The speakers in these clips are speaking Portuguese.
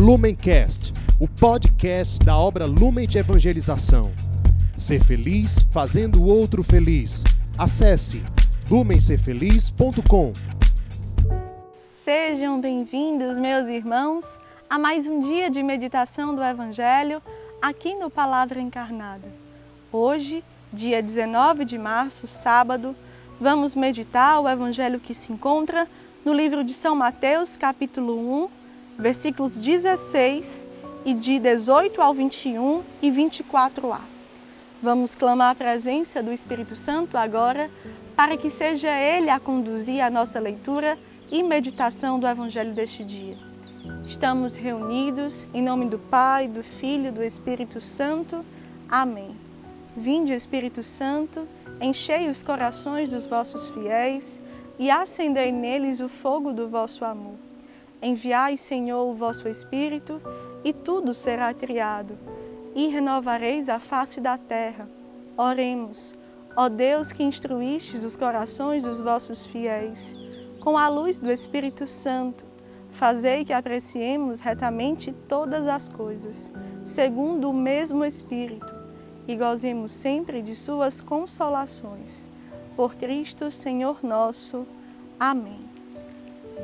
Lumencast, o podcast da obra Lumen de Evangelização. Ser feliz fazendo o outro feliz. Acesse lumencerfeliz.com. Sejam bem-vindos, meus irmãos, a mais um dia de meditação do Evangelho aqui no Palavra Encarnada. Hoje, dia 19 de março, sábado, vamos meditar o Evangelho que se encontra no livro de São Mateus, capítulo 1, versículos 16 e de 18 ao 21 e 24a. Vamos clamar a presença do Espírito Santo agora para que seja Ele a conduzir a nossa leitura e meditação do Evangelho deste dia. Estamos reunidos em nome do Pai, do Filho e do Espírito Santo. Amém. Vinde, Espírito Santo, enchei os corações dos vossos fiéis e acendei neles o fogo do vosso amor. Enviai, Senhor, o vosso Espírito, e tudo será criado, e renovareis a face da terra. Oremos, ó Deus que instruístes os corações dos vossos fiéis, com a luz do Espírito Santo, fazei que apreciemos retamente todas as coisas, segundo o mesmo Espírito, e gozemos sempre de suas consolações. Por Cristo, Senhor nosso. Amém.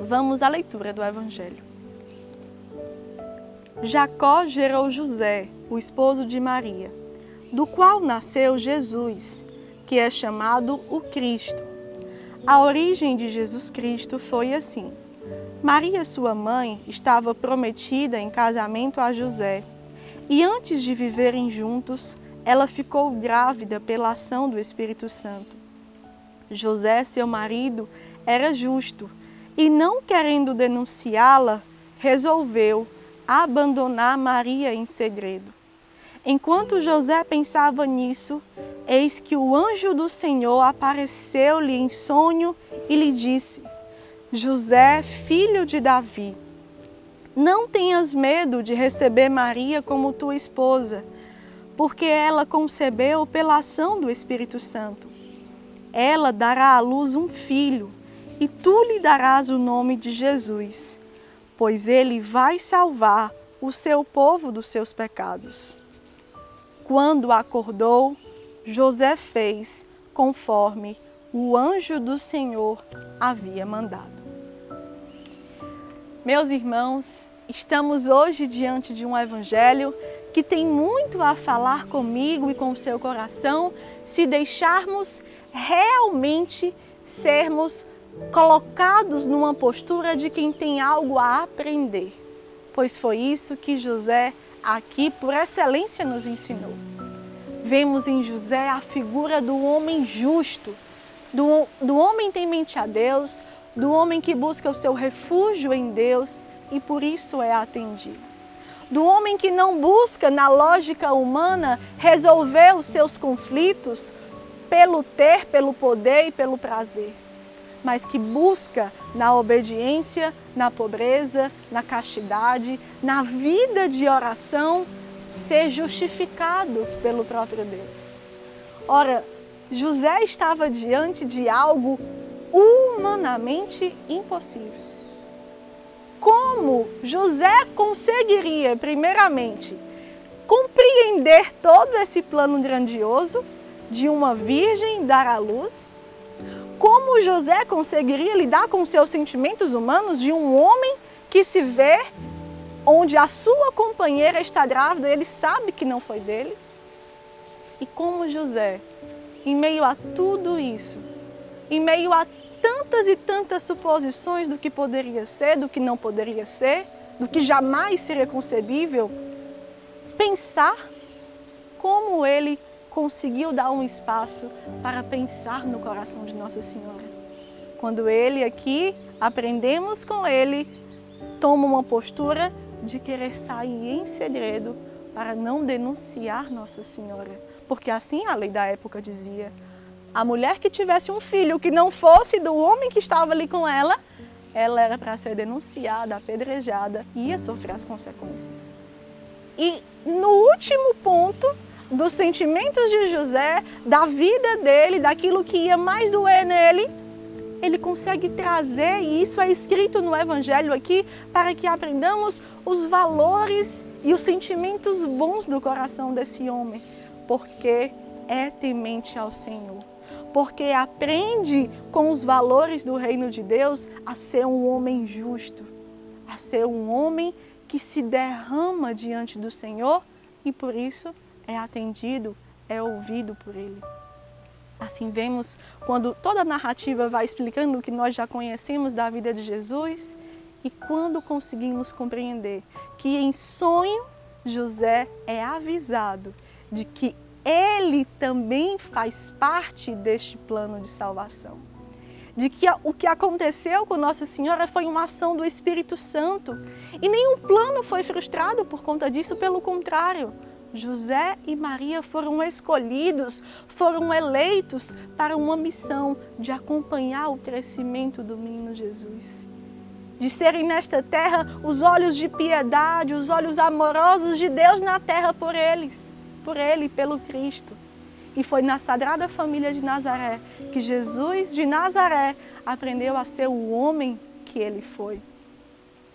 Vamos à leitura do Evangelho. Jacó gerou José, o esposo de Maria, do qual nasceu Jesus, que é chamado o Cristo. A origem de Jesus Cristo foi assim. Maria, sua mãe, estava prometida em casamento a José, e antes de viverem juntos, ela ficou grávida pela ação do Espírito Santo. José, seu marido, era justo e, não querendo denunciá-la, resolveu abandonar Maria em segredo. Enquanto José pensava nisso, eis que o anjo do Senhor apareceu-lhe em sonho e lhe disse: José, filho de Davi, não tenhas medo de receber Maria como tua esposa, porque ela concebeu pela ação do Espírito Santo. Ela dará à luz um filho e tu lhe darás o nome de Jesus, pois ele vai salvar o seu povo dos seus pecados. Quando acordou, José fez conforme o anjo do Senhor havia mandado. Meus irmãos, estamos hoje diante de um evangelho que tem muito a falar comigo e com o seu coração se deixarmos realmente sermos colocados numa postura de quem tem algo a aprender, pois foi isso que José aqui por excelência nos ensinou. Vemos em José a figura do homem justo, do, do homem temente a Deus, do homem que busca o seu refúgio em Deus e por isso é atendido. Do homem que não busca, na lógica humana, resolver os seus conflitos pelo ter, pelo poder e pelo prazer mas que busca na obediência, na pobreza, na castidade, na vida de oração, ser justificado pelo próprio Deus. Ora, José estava diante de algo humanamente impossível. Como José conseguiria, primeiramente, compreender todo esse plano grandioso de uma virgem dar à luz? Como José conseguiria lidar com seus sentimentos humanos de um homem que se vê onde a sua companheira está grávida, ele sabe que não foi dele? E como José, em meio a tudo isso, em meio a tantas e tantas suposições do que poderia ser, do que não poderia ser, do que jamais seria concebível, pensar como ele conseguiu dar um espaço para pensar no coração de Nossa Senhora. Quando ele aqui, aprendemos com ele, toma uma postura de querer sair em segredo para não denunciar Nossa Senhora. Porque assim a lei da época dizia: a mulher que tivesse um filho que não fosse do homem que estava ali com ela, ela era para ser denunciada, apedrejada ia sofrer as consequências. E no último ponto, dos sentimentos de José, da vida dele, daquilo que ia mais doer nele, ele consegue trazer, e isso é escrito no Evangelho aqui, para que aprendamos os valores e os sentimentos bons do coração desse homem, porque é temente ao Senhor. Porque aprende com os valores do reino de Deus a ser um homem justo, a ser um homem que se derrama diante do Senhor e por isso é atendido, é ouvido por Ele. Assim vemos quando toda a narrativa vai explicando o que nós já conhecemos da vida de Jesus e quando conseguimos compreender que em sonho José é avisado de que ele também faz parte deste plano de salvação. De que o que aconteceu com Nossa Senhora foi uma ação do Espírito Santo. E nenhum plano foi frustrado por conta disso, pelo contrário. José e Maria foram escolhidos, foram eleitos para uma missão de acompanhar o crescimento do menino Jesus. De serem nesta terra os olhos de piedade, os olhos amorosos de Deus na terra por eles, por ele, pelo Cristo. E foi na Sagrada Família de Nazaré que Jesus de Nazaré aprendeu a ser o homem que ele foi.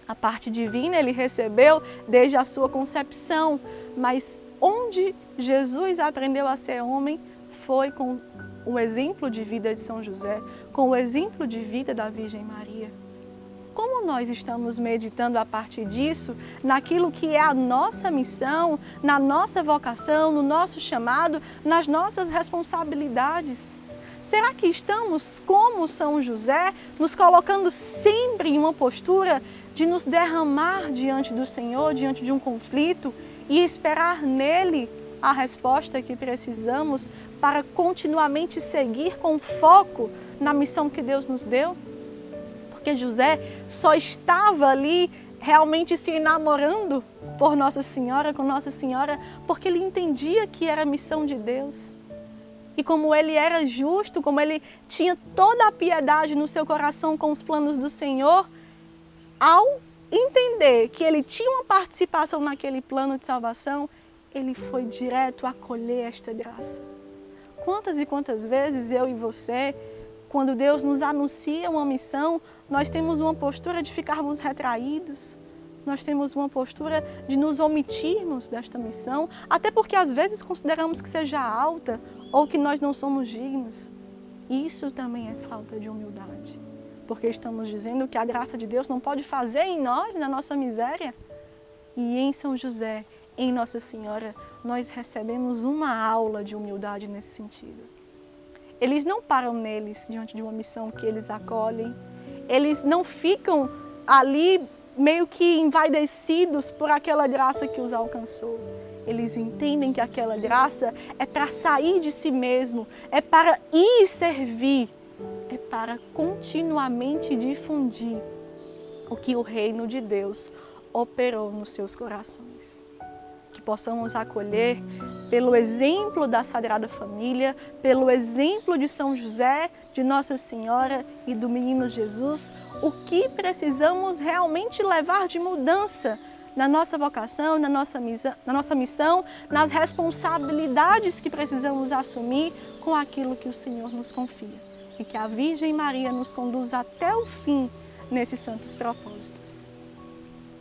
A parte divina ele recebeu desde a sua concepção, mas onde Jesus aprendeu a ser homem foi com o exemplo de vida de São José, com o exemplo de vida da Virgem Maria. Como nós estamos meditando a partir disso, naquilo que é a nossa missão, na nossa vocação, no nosso chamado, nas nossas responsabilidades? Será que estamos, como São José, nos colocando sempre em uma postura de nos derramar diante do Senhor, diante de um conflito e esperar nele a resposta que precisamos para continuamente seguir com foco na missão que Deus nos deu? Porque José só estava ali realmente se enamorando por Nossa Senhora, com Nossa Senhora, porque ele entendia que era a missão de Deus. E como ele era justo, como ele tinha toda a piedade no seu coração com os planos do Senhor, ao entender que ele tinha uma participação naquele plano de salvação, ele foi direto acolher esta graça. Quantas e quantas vezes eu e você, quando Deus nos anuncia uma missão, nós temos uma postura de ficarmos retraídos, nós temos uma postura de nos omitirmos desta missão, até porque às vezes consideramos que seja alta ou que nós não somos dignos. Isso também é falta de humildade porque estamos dizendo que a graça de Deus não pode fazer em nós, na nossa miséria. E em São José, em Nossa Senhora, nós recebemos uma aula de humildade nesse sentido. Eles não param neles diante de uma missão que eles acolhem, eles não ficam ali meio que envaidecidos por aquela graça que os alcançou. Eles entendem que aquela graça é para sair de si mesmo, é para ir servir para continuamente difundir o que o reino de Deus operou nos seus corações. Que possamos acolher pelo exemplo da Sagrada Família, pelo exemplo de São José, de Nossa Senhora e do Menino Jesus, o que precisamos realmente levar de mudança na nossa vocação, na nossa, missão, na nossa missão, nas responsabilidades que precisamos assumir com aquilo que o Senhor nos confia e que a Virgem Maria nos conduza até o fim nesses santos propósitos.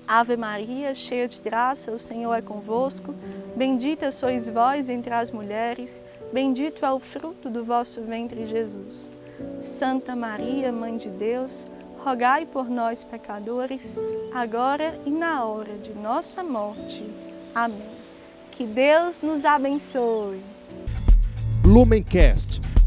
Ave Maria, cheia de graça, o Senhor é convosco. Bendita sois vós entre as mulheres, bendito é o fruto do vosso ventre, Jesus. Santa Maria, Mãe de Deus, rogai por nós, pecadores, agora e na hora de nossa morte. Amém. Que Deus nos abençoe. Lumencast